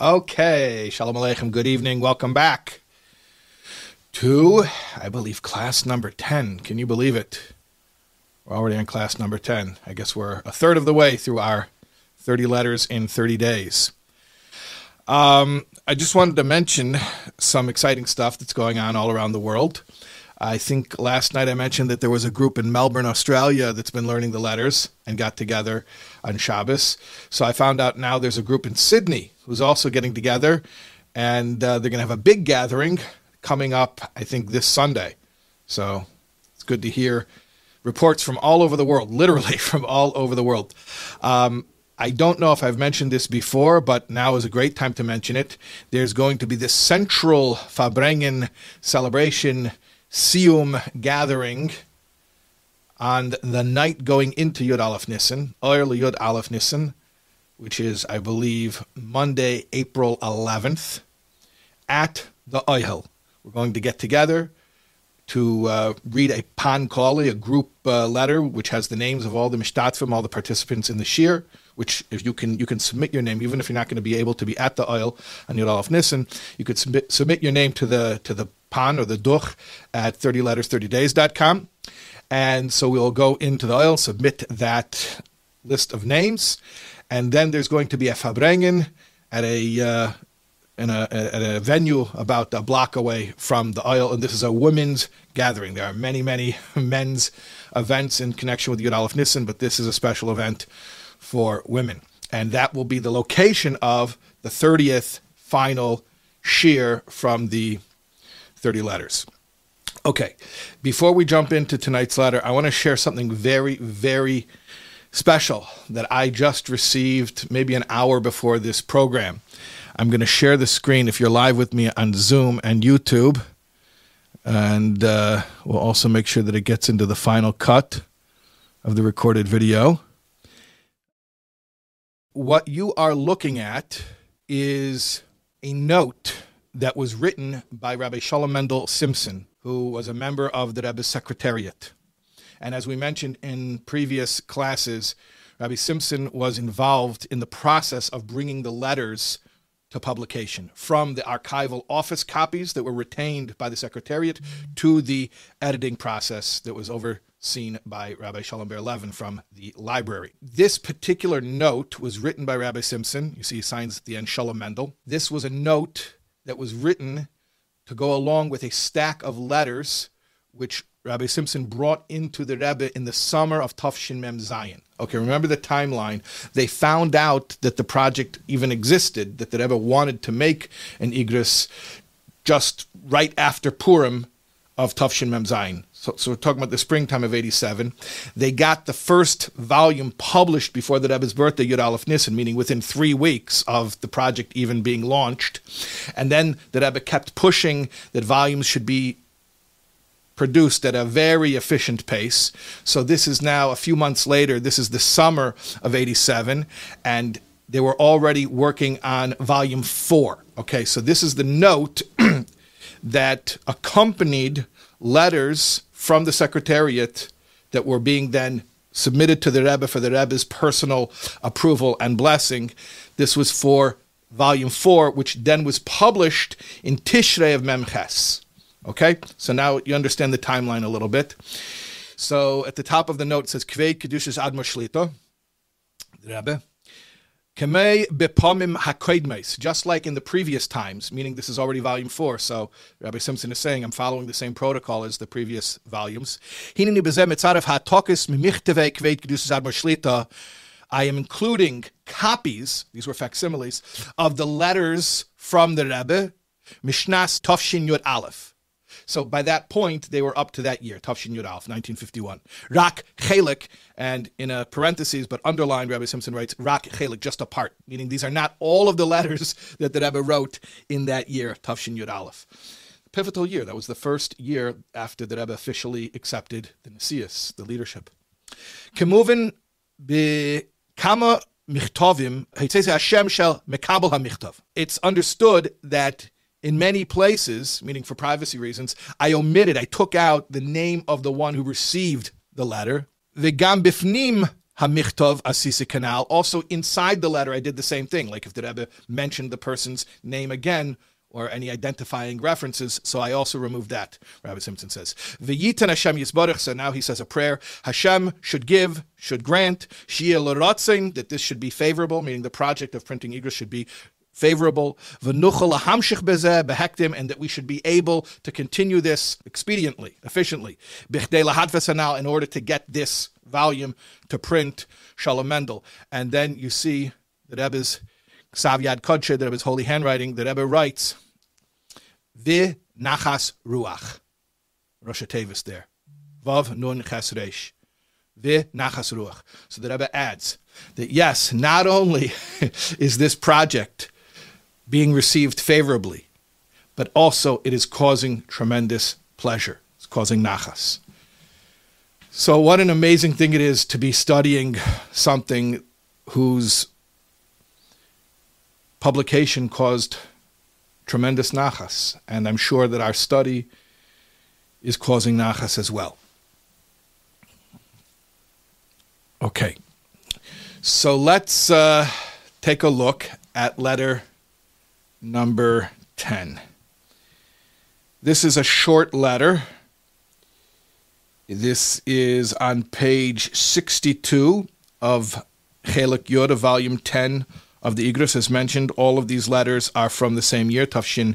Okay, Shalom Aleichem, good evening, welcome back to, I believe, class number 10. Can you believe it? We're already on class number 10. I guess we're a third of the way through our 30 letters in 30 days. Um, I just wanted to mention some exciting stuff that's going on all around the world. I think last night I mentioned that there was a group in Melbourne, Australia that's been learning the letters and got together on Shabbos. So I found out now there's a group in Sydney who's also getting together, and uh, they're going to have a big gathering coming up, I think, this Sunday. So it's good to hear reports from all over the world, literally from all over the world. Um, I don't know if I've mentioned this before, but now is a great time to mention it. There's going to be this central Farbrengen celebration Sium gathering on the night going into Yud Aleph Nissen, early Yud Aleph Nissen, which is, I believe, Monday, April 11th, at the Oihel. We're going to get together to uh, read a Pankali, a group uh, letter, which has the names of all the mishtatzim, all the participants in the shiur. Which, if you can, you can submit your name, even if you're not going to be able to be at the Oihel on Yud Aleph Nissen. You could submit submit your name to the to the pan or the duch at 30letters30days.com. And so we'll go into the Oihel, submit that list of names, and then there's going to be a Farbrengen at a uh, in a, at a venue about a block away from the Oihel, and this is a women's gathering. There are many, many men's events in connection with Yud Nissen, but this is a special event for women, and that will be the location of the 30th final shiur from the 30 letters. Okay, before we jump into tonight's letter, I want to share something very, very special that I just received maybe an hour before this program. I'm going to share the screen if you're live with me on Zoom and YouTube. And uh, we'll also make sure that it gets into the final cut of the recorded video. What you are looking at is a note that was written by Rabbi Shalom Mendel Simpson, who was a member of the Rebbe's Secretariat. And as we mentioned in previous classes, Rabbi Simpson was involved in the process of bringing the letters to publication from the archival office copies that were retained by the Secretariat to the editing process that was overseen by Rabbi Shalom Ber Levin from the library. This particular note was written by Rabbi Simpson. You see, he signs at the end Shalom Mendel. This was a note that was written to go along with a stack of letters which Rabbi Simpson brought into the Rebbe in the summer of Tafshin Mem Zayin. Okay, remember the timeline. They found out that the project even existed, that the Rebbe wanted to make an Igros just right after Purim of Tafshin Mem Zayin. So, so, we're talking about the springtime of 87. They got the first volume published before the Rebbe's birthday, Yud Aleph Nissen, meaning within three weeks of the project even being launched. And then the Rebbe kept pushing that volumes should be produced at a very efficient pace. So this is now a few months later. This is the summer of 87. And they were already working on volume four. Okay, so this is the note that accompanied letters from the Secretariat that were being then submitted to the Rebbe for the Rebbe's personal approval and blessing. This was for volume four, which then was published in Tishrei of Memches. Okay, so now you understand the timeline a little bit. So at the top of the note says Kvei Kedushas Admor Shlita, the Rebbe. Just like in the previous times, meaning this is already volume four. So Rabbi Simpson is saying I'm following the same protocol as the previous volumes. I am including copies, these were facsimiles, of the letters from the Rebbe, Mishnas Tovshin Yud Aleph. So by that point, they were up to that year, Tafshin Yud Alf, 1951. Rak Chelik, and in a parenthesis, but underlined, Rabbi Simpson writes, Rak Chelik, just a part, meaning these are not all of the letters that the Rebbe wrote in that year, Tafshin Yud Aleph. Pivotal year. That was the first year after the Rebbe officially accepted the Nesias, the leadership. Kemovin be kama michtovim, Hashem shel mekabel ha It's understood that in many places, meaning for privacy reasons, I omitted, I took out the name of the one who received the letter. The gambifnim Canal. Also, inside the letter, I did the same thing. Like if the Rebbe mentioned the person's name again, or any identifying references, so I also removed that, Rabbi Simpson says. So now he says a prayer. Hashem should give, should grant, Shia that this should be favorable, meaning the project of printing Igros should be favorable, and that we should be able to continue this expediently, efficiently, in order to get this volume to print, Shalom Mendel. And then you see the Rebbe's Savyad Kodshe, the Rebbe's holy handwriting, the Rebbe writes, Vi nachas ruach. Rosh Tevis there. Vav nun chesreish. Vi nachas ruach. So the Rebbe adds that yes, not only is this project being received favorably, but also it is causing tremendous pleasure. It's causing nachas. So, what an amazing thing it is to be studying something whose publication caused tremendous nachas. And I'm sure that our study is causing nachas as well. Okay. So let's uh, take a look at letter number 10. This is a short letter. This is on page 62 of Chelik Yoda, volume 10 of the Igros. As mentioned, all of these letters are from the same year, Tafshin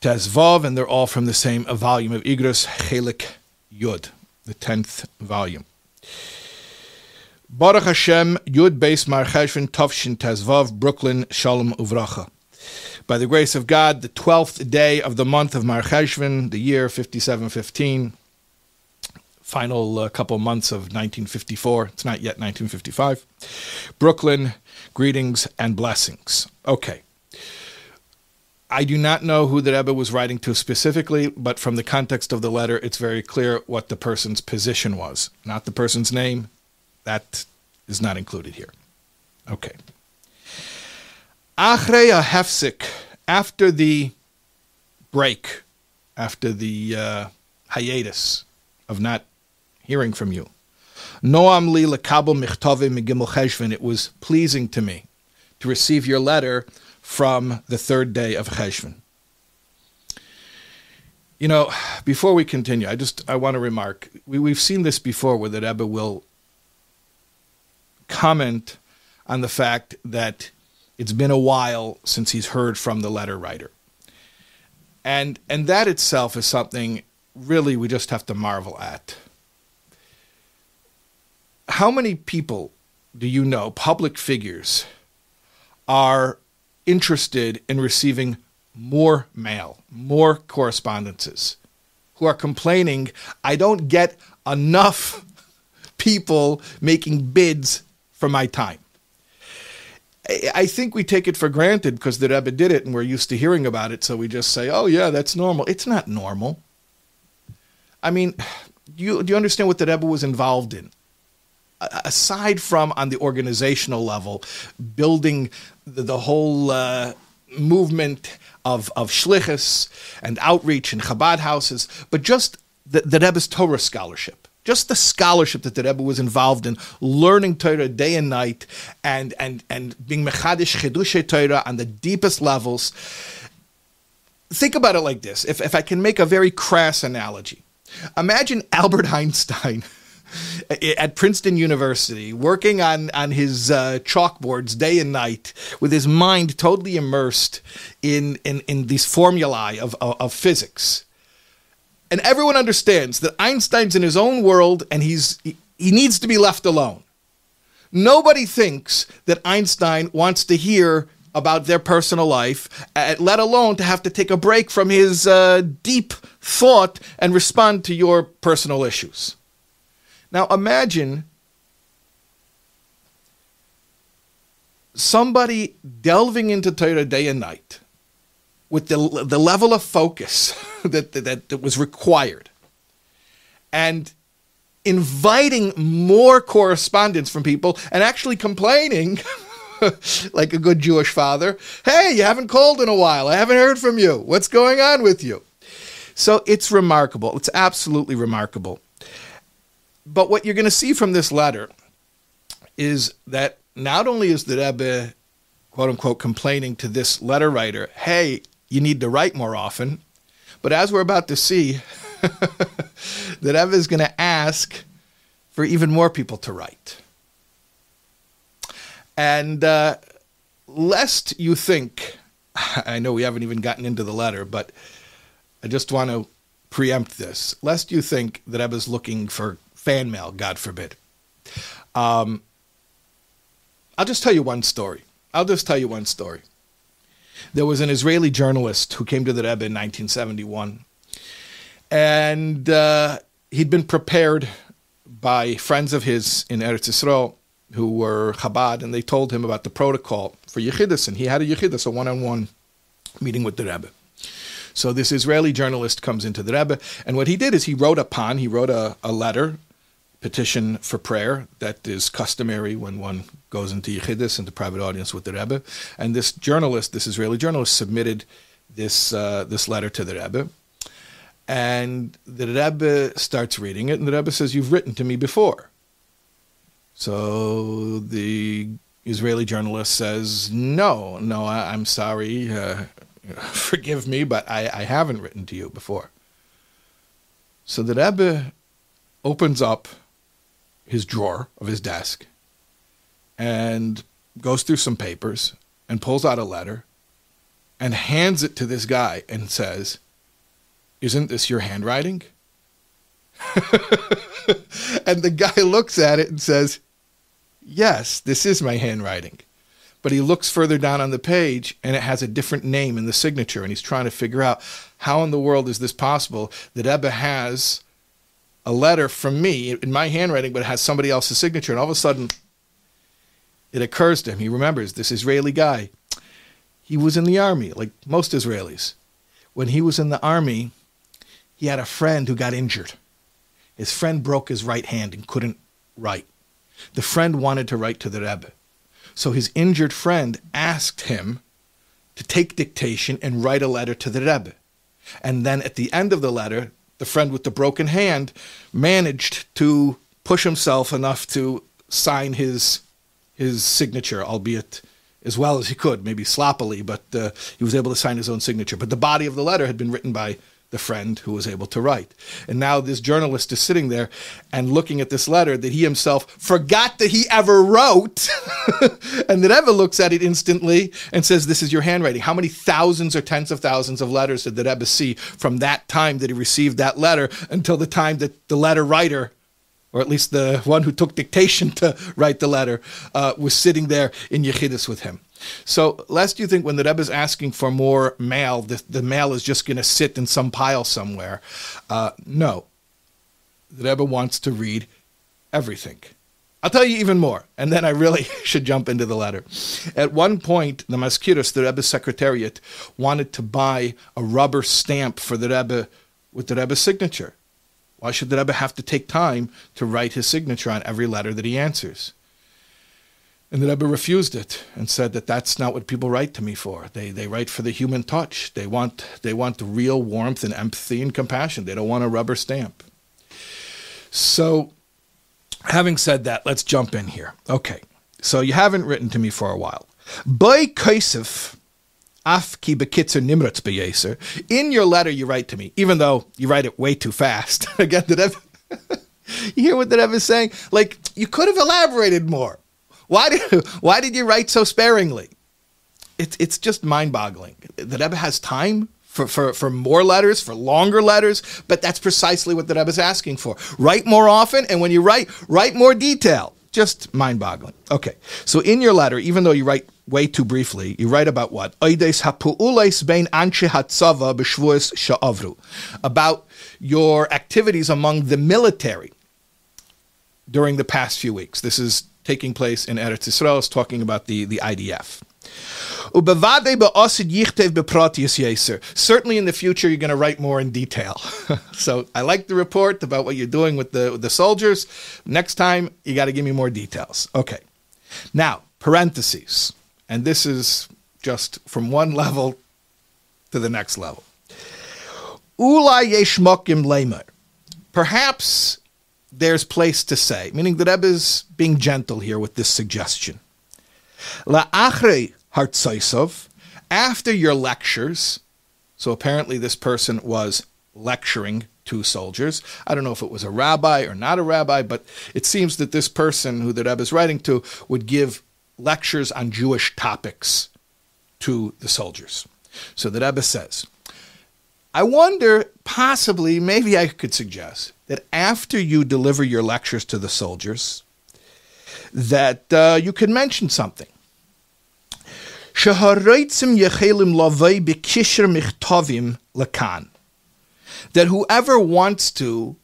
Tezvav, and they're all from the same volume of Igros, Chelik Yod, the 10th volume. Baruch Hashem, Yud Beis Mar Cheshvan, Tafshin Tezvav, Brooklyn, Shalom Uvracha. By the grace of God, the 12th day of the month of Mar Cheshvan, the year 5715, final uh, couple months of 1954. It's not yet 1955. Brooklyn, greetings and blessings. Okay. I do not know who the Rebbe was writing to specifically, but from the context of the letter, it's very clear what the person's position was. Not the person's name. That is not included here. Okay. Achreya hefsik, after the break, after the uh, hiatus of not hearing from you. Noam li lekabel michtave megimel cheshvan. It was pleasing to me to receive your letter from the third day of cheshvan. You know, before we continue, I just I want to remark we, we've seen this before where the Rebbe will comment on the fact that it's been a while since he's heard from the letter writer. And and that itself is something really we just have to marvel at how many people do you know, public figures, are interested in receiving more mail, more correspondences, who are complaining, I don't get enough people making bids for my time? I think we take it for granted because the Rebbe did it and we're used to hearing about it, so we just say, oh, yeah, that's normal. It's not normal. I mean, do you, do you understand what the Rebbe was involved in? aside from on the organizational level, building the, the whole uh, movement of, of shlichus and outreach and Chabad houses, but just the, the Rebbe's Torah scholarship. Just the scholarship that the Rebbe was involved in, learning Torah day and night, and and and being mechadish chedushay Torah on the deepest levels. Think about it like this: if if I can make a very crass analogy, imagine Albert Einstein at Princeton University, working on on his uh, chalkboards day and night, with his mind totally immersed in in, in these formulae of, of, of physics. And everyone understands that Einstein's in his own world, and he's he, needs to be left alone. Nobody thinks that Einstein wants to hear about their personal life, let alone to have to take a break from his uh, deep thought and respond to your personal issues. Now imagine somebody delving into Torah day and night with the, the level of focus that, that, that was required and inviting more correspondence from people and actually complaining like a good Jewish father, hey, you haven't called in a while. I haven't heard from you. What's going on with you? So it's remarkable. It's absolutely remarkable. But what you're going to see from this letter is that not only is the Rebbe, quote unquote, complaining to this letter writer, hey, you need to write more often, but as we're about to see, the Rebbe is going to ask for even more people to write. And uh, lest you think, I know we haven't even gotten into the letter, but I just want to preempt this, lest you think that I was looking for fan mail, God forbid. Um, I'll just tell you one story. I'll just tell you one story. There was an Israeli journalist who came to the Rebbe in 1971, and uh, he'd been prepared by friends of his in Eretz Yisrael who were Chabad, and they told him about the protocol for Yechidus, and he had a Yechidus, a one-on-one meeting with the Rebbe. So this Israeli journalist comes into the Rebbe, and what he did is he wrote a pan, he wrote a, a letter, petition for prayer that is customary when one goes into Yechidus, into private audience with the Rebbe. And this journalist, this Israeli journalist, submitted this uh, this letter to the Rebbe. And the Rebbe starts reading it, and the Rebbe says, You've written to me before. So the Israeli journalist says, No, no, I, am sorry. Uh, forgive me, but I, I haven't written to you before. So the Rebbe opens up his drawer of his desk and goes through some papers and pulls out a letter and hands it to this guy and says, Isn't this your handwriting? and the guy looks at it and says, yes, this is my handwriting. But he looks further down on the page and it has a different name in the signature. And he's trying to figure out how in the world is this possible that Rebbe has a letter from me in my handwriting, but it has somebody else's signature. And all of a sudden, it occurs to him. He remembers this Israeli guy. He was in the army, like most Israelis. When he was in the army, he had a friend who got injured. His friend broke his right hand and couldn't write. The friend wanted to write to the Rebbe. So his injured friend asked him to take dictation and write a letter to the Rebbe. And then at the end of the letter, the friend with the broken hand managed to push himself enough to sign his his signature, albeit as well as he could, maybe sloppily, but uh, he was able to sign his own signature. But the body of the letter had been written by the friend who was able to write. And now this journalist is sitting there and looking at this letter that he himself forgot that he ever wrote. and that Rebbe looks at it instantly and says, This is your handwriting. How many thousands or tens of thousands of letters did the Rebbe see from that time that he received that letter until the time that the letter writer or at least the one who took dictation to write the letter, uh, was sitting there in Yechidus with him. So, lest you think when the Rebbe is asking for more mail, the, the mail is just going to sit in some pile somewhere. Uh, no. The Rebbe wants to read everything. I'll tell you even more, and then I really should jump into the letter. At one point, the Mazkirus, the Rebbe's secretariat, wanted to buy a rubber stamp for the Rebbe with the Rebbe's signature. Why should the Rebbe have to take time to write his signature on every letter that he answers? And the Rebbe refused it and said that that's not what people write to me for. They, they write for the human touch. They want, they want real warmth and empathy and compassion. They don't want a rubber stamp. So, having said that, let's jump in here. Okay, so you haven't written to me for a while. By Kaisif, Afki bekitzer nimrats beyeser. In your letter, you write to me, even though you write it way too fast. Again, the Rebbe, you hear what the Rebbe is saying? Like, you could have elaborated more. Why did why did you write so sparingly? It's it's just mind boggling. The Rebbe has time for, for, for more letters, for longer letters, but that's precisely what the Rebbe is asking for. Write more often, and when you write, write more detail. Just mind boggling. Okay, so in your letter, even though you write way too briefly, you write about what? About your activities among the military during the past few weeks. This is taking place in Eretz Yisrael is talking about the, the IDF. Certainly in the future, you're going to write more in detail. so I like the report about what you're doing with the, with the soldiers. Next time, you got to give me more details. Okay. Now, parentheses. And this is just from one level to the next level. Perhaps there's place to say, meaning the Rebbe is being gentle here with this suggestion. La'achre hartzaisov, after your lectures, so apparently this person was lecturing to soldiers. I don't know if it was a rabbi or not a rabbi, but it seems that this person who the Rebbe is writing to would give lectures on Jewish topics to the soldiers. So the Rebbe says, I wonder, possibly, maybe I could suggest that after you deliver your lectures to the soldiers, that uh, you could mention something. That whoever wants to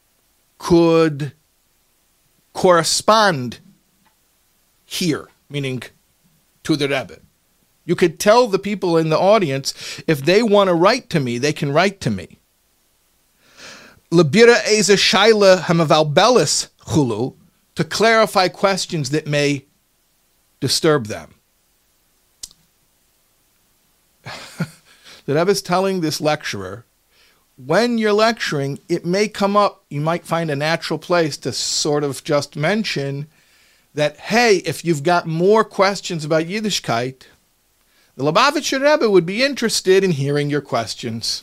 could correspond here, meaning to the Rebbe. You could tell the people in the audience if they want to write to me, they can write to me. Labira shaila hamavalbelis chulu to clarify questions that may disturb them. the Rebbe is telling this lecturer, when you're lecturing, it may come up, you might find a natural place to sort of just mention that, hey, if you've got more questions about Yiddishkeit, the Lubavitcher Rebbe would be interested in hearing your questions.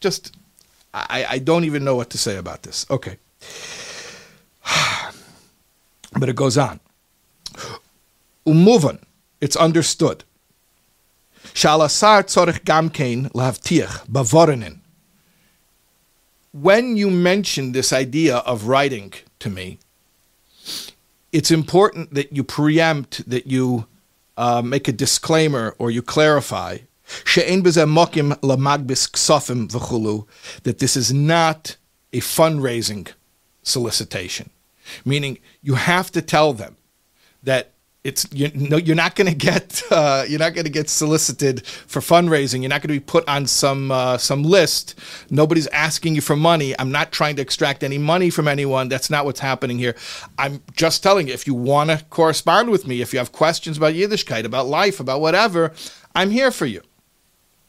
Just, I, I don't even know what to say about this. Okay. But it goes on. Umuvan, it's understood. Shalasar tzorich gamkein lavtiach bavorinin. When you mentioned this idea of writing to me, it's important that you preempt, that you uh, make a disclaimer or you clarify that this is not a fundraising solicitation. Meaning, you have to tell them that it's you know you're not going to get uh, you're not going to get solicited for fundraising. You're not going to be put on some uh, some list. Nobody's asking you for money. I'm not trying to extract any money from anyone. That's not what's happening here. I'm just telling you if you want to correspond with me, if you have questions about Yiddishkeit, about life, about whatever, I'm here for you.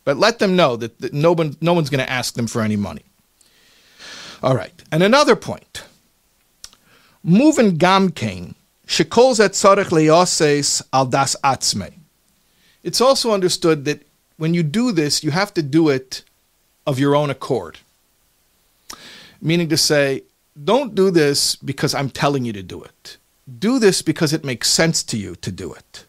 But let them know that, that no one no one's going to ask them for any money. All right, and another point. Umuvan gamkein Shekol tzarech leyoses al das atzme. It's also understood that when you do this, you have to do it of your own accord. Meaning to say, don't do this because I'm telling you to do it. Do this because it makes sense to you to do it.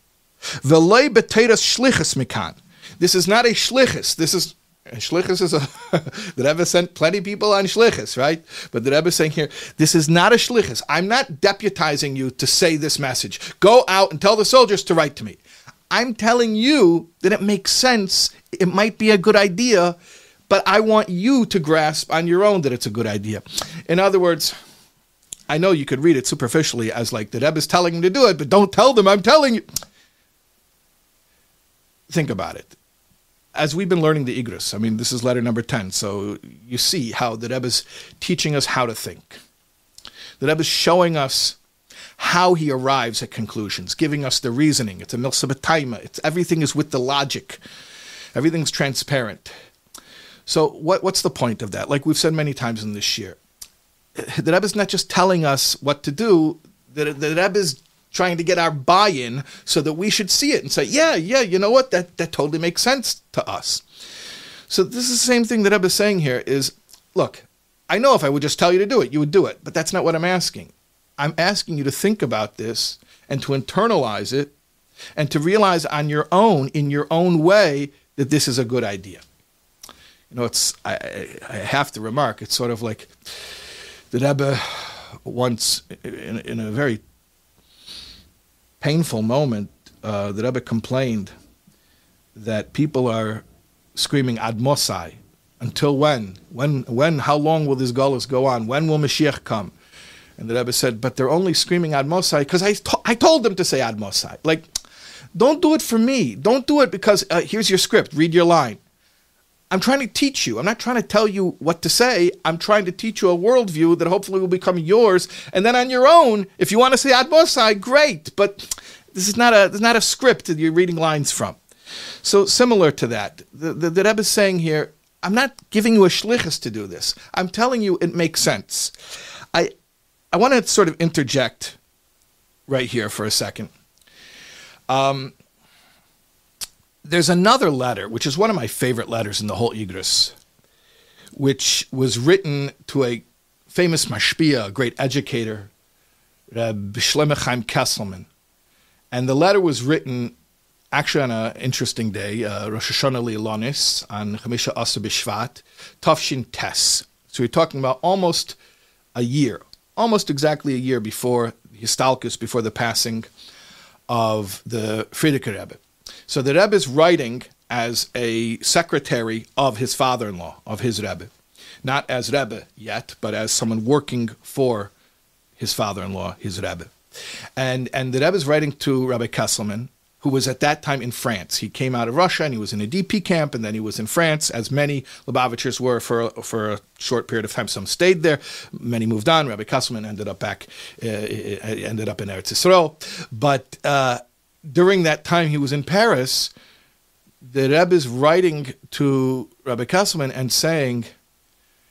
This is not a shlichus. This is And shlichus is a the Rebbe sent plenty of people on Shlichus, right? But the Rebbe is saying here, this is not a Shlichus. I'm not deputizing you to say this message. Go out and tell the soldiers to write to me. I'm telling you that it makes sense. It might be a good idea, but I want you to grasp on your own that it's a good idea. In other words, I know you could read it superficially as like the Rebbe is telling them to do it, but don't tell them I'm telling you. Think about it as we've been learning the Igros, I mean, this is letter number 10, so you see how the Rebbe is teaching us how to think. The Rebbe is showing us how he arrives at conclusions, giving us the reasoning. It's a milsabataima. It's everything is with the logic. Everything's transparent. So what, what's the point of that? Like we've said many times in this year, the Rebbe is not just telling us what to do. The, the Rebbe is trying to get our buy-in so that we should see it and say, yeah, yeah, you know what? That that totally makes sense to us. So this is the same thing that Rebbe is saying here is, look, I know if I would just tell you to do it, you would do it, but that's not what I'm asking. I'm asking you to think about this and to internalize it and to realize on your own, in your own way, that this is a good idea. You know, it's I, I have to remark, it's sort of like the Rebbe once, in, in a very painful moment, uh, the Rebbe complained that people are screaming Ad Mosai. Until when? When? When? How long will this galus go on? When will Mashiach come? And the Rebbe said, but they're only screaming Ad Mosai because I, to- I told them to say Ad Mosai. Like, don't do it for me. Don't do it because uh, here's your script. Read your line. I'm trying to teach you. I'm not trying to tell you what to say. I'm trying to teach you a worldview that hopefully will become yours. And then on your own, if you want to say Admosai, great. But this is not a this is not a script that you're reading lines from. So similar to that, the, the, the Rebbe is saying here, I'm not giving you a shlichus to do this. I'm telling you it makes sense. I I want to sort of interject right here for a second. Um, there's another letter, which is one of my favorite letters in the whole Igros, which was written to a famous mashpia, a great educator, Reb Shlomo Kesselman. And the letter was written actually on an interesting day, uh, Rosh Hashanah Lilonis, on Chamisha Asa B'Shvat, Tafshin Tes. So we're talking about almost a year, almost exactly a year before Histalkus, before the passing of the Frierdiker Rebbe. So the Rebbe is writing as a secretary of his father-in-law, of his Rebbe. Not as Rebbe yet, but as someone working for his father-in-law, his Rebbe. And, and the Rebbe is writing to Rabbi Kesselman, who was at that time in France. He came out of Russia and he was in a DP camp, and then he was in France, as many Lubavitchers were for for a short period of time. Some stayed there, many moved on. Rabbi Kesselman ended up back, uh, ended up in Eretz Yisrael. But uh, during that time, he was in Paris. The Rebbe is writing to Rabbi Kesselman and saying,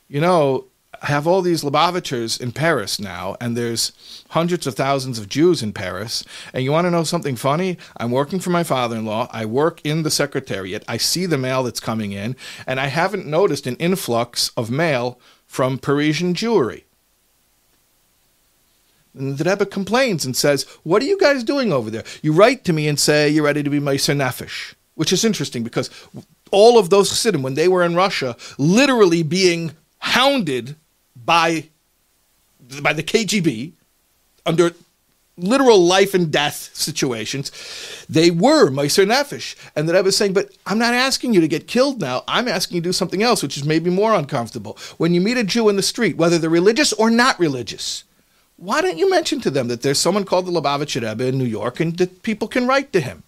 you know, I have all these Lubavitchers in Paris now, and there's hundreds of thousands of Jews in Paris. And you want to know something funny? I'm working for my father in law. I work in the secretariat. I see the mail that's coming in, and I haven't noticed an influx of mail from Parisian Jewry. And the Rebbe complains and says, What are you guys doing over there? You write to me and say you're ready to be Meiser Nefesh, which is interesting because all of those Chassidim, when they were in Russia, literally being hounded by by the KGB under literal life and death situations, they were Meiser Nefesh. And the I was saying, but I'm not asking you to get killed now. I'm asking you to do something else, which is maybe more uncomfortable. When you meet a Jew in the street, whether they're religious or not religious, why don't you mention to them that there's someone called the Lubavitcher Rebbe in New York and that people can write to him?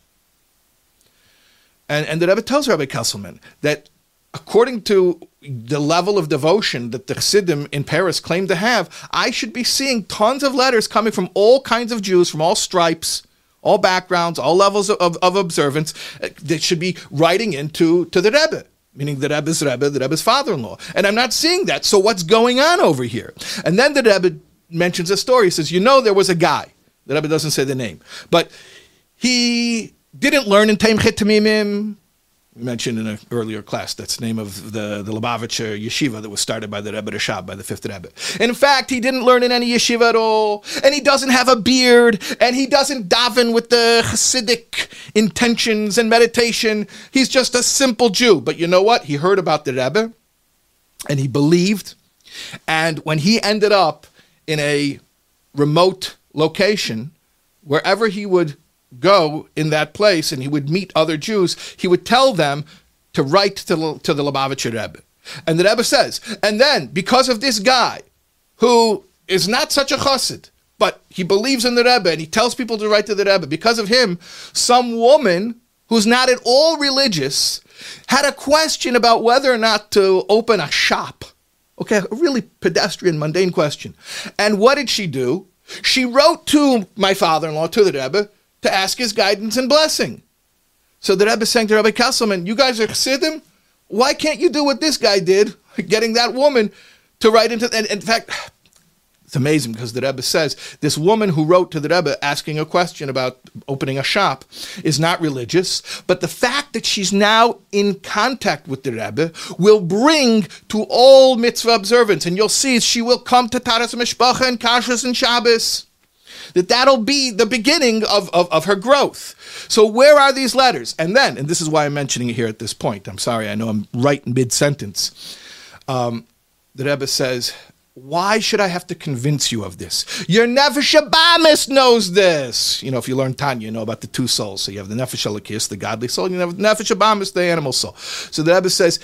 And, and the Rebbe tells Rabbi Kesselman that according to the level of devotion that the Chassidim in Paris claim to have, I should be seeing tons of letters coming from all kinds of Jews, from all stripes, all backgrounds, all levels of, of, of observance, uh, that should be writing into to the Rebbe. Meaning the Rebbe's Rebbe, the Rebbe's father-in-law. And I'm not seeing that. So what's going on over here? And then the Rebbe mentions a story. He says, you know, there was a guy. The Rebbe doesn't say the name. But he didn't learn in Tomchei Tmimim we mentioned in an earlier class. That's the name of the, the Lubavitcher yeshiva that was started by the Rebbe Rashab, by the fifth Rebbe. In fact, he didn't learn in any yeshiva at all, and he doesn't have a beard, and he doesn't daven with the Hasidic intentions and meditation. He's just a simple Jew. But you know what? He heard about the Rebbe, and he believed. And when he ended up in a remote location, wherever he would go in that place and he would meet other Jews, he would tell them to write to, the, to the Lubavitcher Rebbe. And the Rebbe says, and then because of this guy who is not such a chassid, but he believes in the Rebbe and he tells people to write to the Rebbe, because of him, some woman who's not at all religious had a question about whether or not to open a shop. Okay, a really pedestrian, mundane question. And what did she do? She wrote to my father in law, to the Rebbe, to ask his guidance and blessing. So the Rebbe saying to Rabbi Kesselman, you guys are Chassidim? Why can't you do what this guy did, getting that woman to write into... And in fact, it's amazing because the Rebbe says this woman who wrote to the Rebbe asking a question about opening a shop is not religious, but the fact that she's now in contact with the Rebbe will bring to all mitzvah observance. And you'll see she will come to Taharas Mishpacha and Kashrus and Shabbos that that'll be the beginning of, of, of her growth. So where are these letters? And then, and this is why I'm mentioning it here at this point. I'm sorry, I know I'm right mid sentence. Um, the Rebbe says, why should I have to convince you of this? Your Nefesh Abamis knows this. You know, if you learn Tanya, you know about the two souls. So you have the Nefesh Elokis, the godly soul, you have the Nefesh Abamis, the animal soul. So the Rebbe says,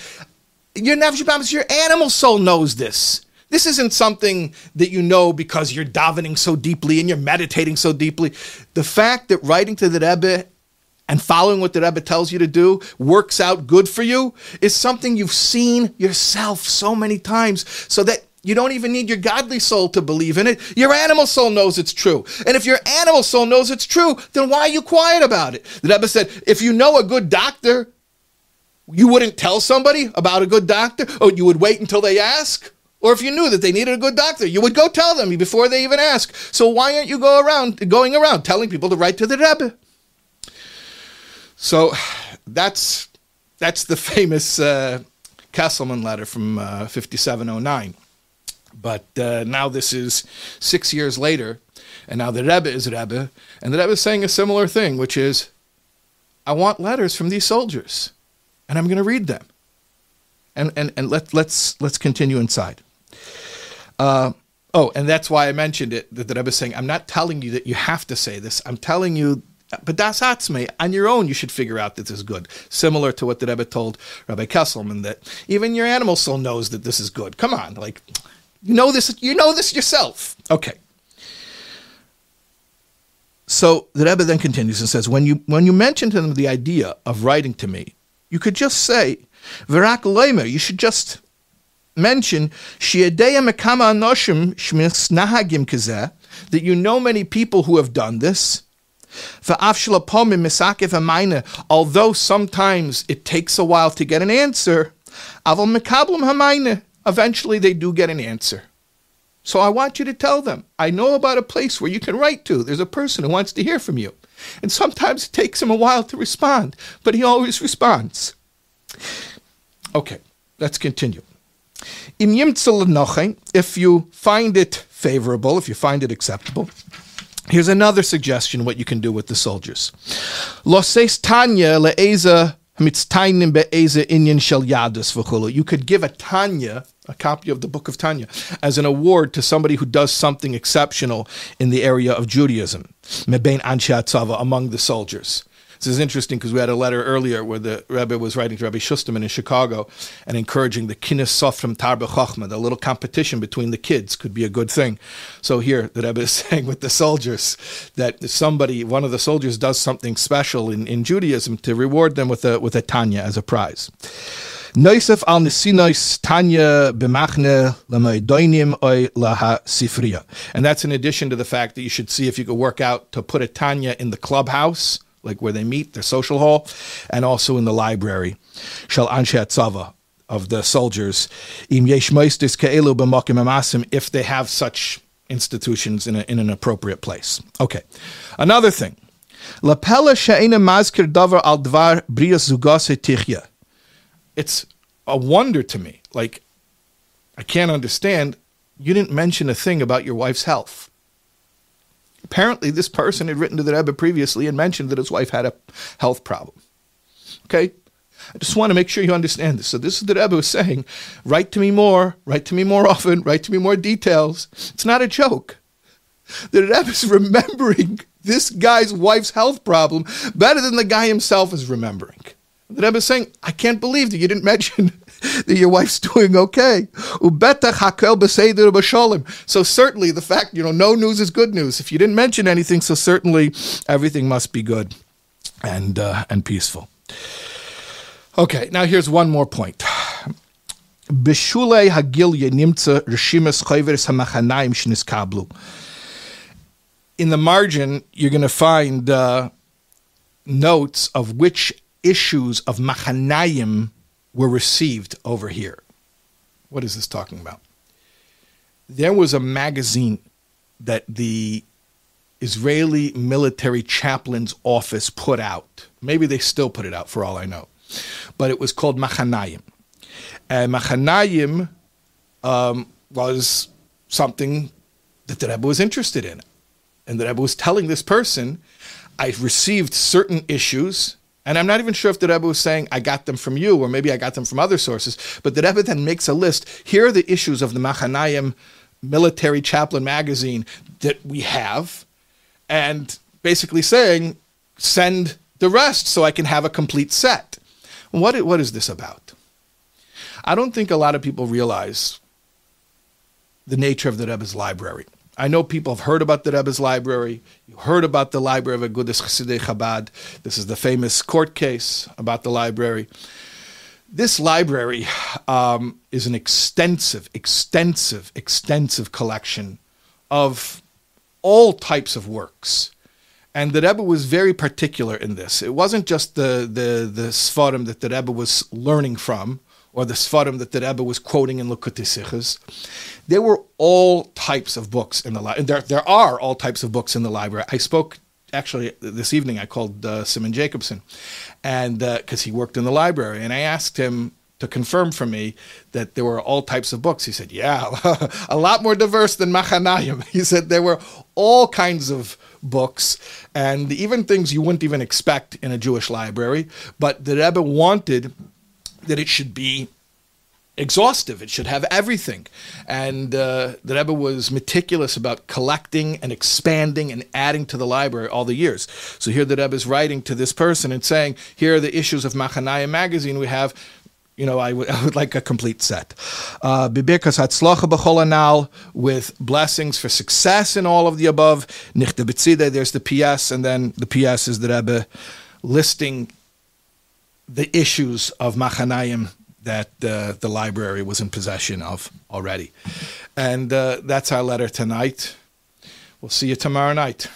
your Nefesh Abamis, your animal soul knows this. This isn't something that you know because you're davening so deeply and you're meditating so deeply. The fact that writing to the Rebbe and following what the Rebbe tells you to do works out good for you is something you've seen yourself so many times so that you don't even need your godly soul to believe in it. Your animal soul knows it's true. And if your animal soul knows it's true, then why are you quiet about it? The Rebbe said, if you know a good doctor, you wouldn't tell somebody about a good doctor? Oh, you would wait until they ask? Or if you knew that they needed a good doctor, you would go tell them before they even ask. So why aren't you go around going around telling people to write to the Rebbe? So that's that's the famous uh, Kesselman letter from uh, 5709. But uh, now this is six years later, and now the Rebbe is Rebbe, and the Rebbe is saying a similar thing, which is, I want letters from these soldiers, and I'm going to read them. And, and, and let, let's, let's continue inside. Uh, oh, and that's why I mentioned it, that the Rebbe is saying, I'm not telling you that you have to say this. I'm telling you but das atzme, on your own, you should figure out that this is good. Similar to what the Rebbe told Rabbi Kesselman, that even your animal soul knows that this is good. Come on, like you know this. You know this yourself. Okay. So the Rebbe then continues and says, when you when you mention to them the idea of writing to me, you could just say, "Virak leimer." You should just mention that you know many people who have done this. Although sometimes it takes a while to get an answer, eventually they do get an answer. So I want you to tell them, I know about a place where you can write to. There's a person who wants to hear from you. And sometimes it takes him a while to respond, but he always responds. Okay, let's continue. If you find it favorable, if you find it acceptable, here's another suggestion what you can do with the soldiers. Loses Tanya le'eza you could give a Tanya, a copy of the book of Tanya, as an award to somebody who does something exceptional in the area of Judaism, among the soldiers. This is interesting because we had a letter earlier where the Rebbe was writing to Rabbi Shusterman in Chicago and encouraging the Kinnis Sofrim Tarbe Chochma, the little competition between the kids could be a good thing. So here, the Rebbe is saying with the soldiers that somebody, one of the soldiers does something special in, in Judaism to reward them with a, with a Tanya as a prize. Noisef al Nesinois Tanya b'machne l'maidoinim oy laha sifriya. And that's in addition to the fact that you should see if you could work out to put a Tanya in the clubhouse like where they meet, their social hall, and also in the library. Shal Anshe Tzava of the soldiers. Im yesh ke'elu amasim if they have such institutions in, a, in an appropriate place. Okay. Another thing. Lapela she'ena mazkir davar al dvar brias zugase. It's a wonder to me. Like, I can't understand. You didn't mention a thing about your wife's health. Apparently, this person had written to the Rebbe previously and mentioned that his wife had a health problem. Okay? I just want to make sure you understand this. So, this is the Rebbe was saying write to me more, write to me more often, write to me more details. It's not a joke. The Rebbe is remembering this guy's wife's health problem better than the guy himself is remembering. The Rebbe is saying, I can't believe that you didn't mention that your wife's doing okay. So certainly the fact, you know, no news is good news. If you didn't mention anything, so certainly everything must be good and uh, and peaceful. Okay, now here's one more point. In the margin, you're going to find uh, notes of which issues of Machanayim were received over here. What is this talking about? There was a magazine that the Israeli military chaplain's office put out. Maybe they still put it out for all I know. But it was called Machanayim. And Machanayim um, was something that the Rebbe was interested in. And the Rebbe was telling this person, I've received certain issues and I'm not even sure if the Rebbe was saying, I got them from you, or maybe I got them from other sources. But the Rebbe then makes a list. Here are the issues of the Machanayim military chaplain magazine that we have, and basically saying, send the rest so I can have a complete set. What, what is this about? I don't think a lot of people realize the nature of the Rebbe's library. I know people have heard about the Rebbe's library. You heard about the library of Agudas Chassidei Chabad. This is the famous court case about the library. This library um, is an extensive, extensive, extensive collection of all types of works. And the Rebbe was very particular in this. It wasn't just the the the Sfarim that the Rebbe was learning from, or the Sfarim that the Rebbe was quoting in Likutei Sichos. There were all types of books in the library. There, there are all types of books in the library. I spoke actually this evening. I called uh, Simon Jacobson, and because uh, he worked in the library, and I asked him to confirm for me that there were all types of books. He said, "Yeah, a lot more diverse than Machanayim." He said there were all kinds of books and even things you wouldn't even expect in a Jewish library. But the Rebbe wanted that it should be exhaustive. It should have everything. And uh, the Rebbe was meticulous about collecting and expanding and adding to the library all the years. So here the Rebbe is writing to this person and saying, here are the issues of Machanayim magazine we have you know, I would, like a complete set. Uh, Bibirkas hatzlacha with blessings for success in all of the above. Nichte there's the PS, and then the PS is the Rebbe listing the issues of Machanayim that uh, the library was in possession of already. And uh, that's our letter tonight. We'll see you tomorrow night.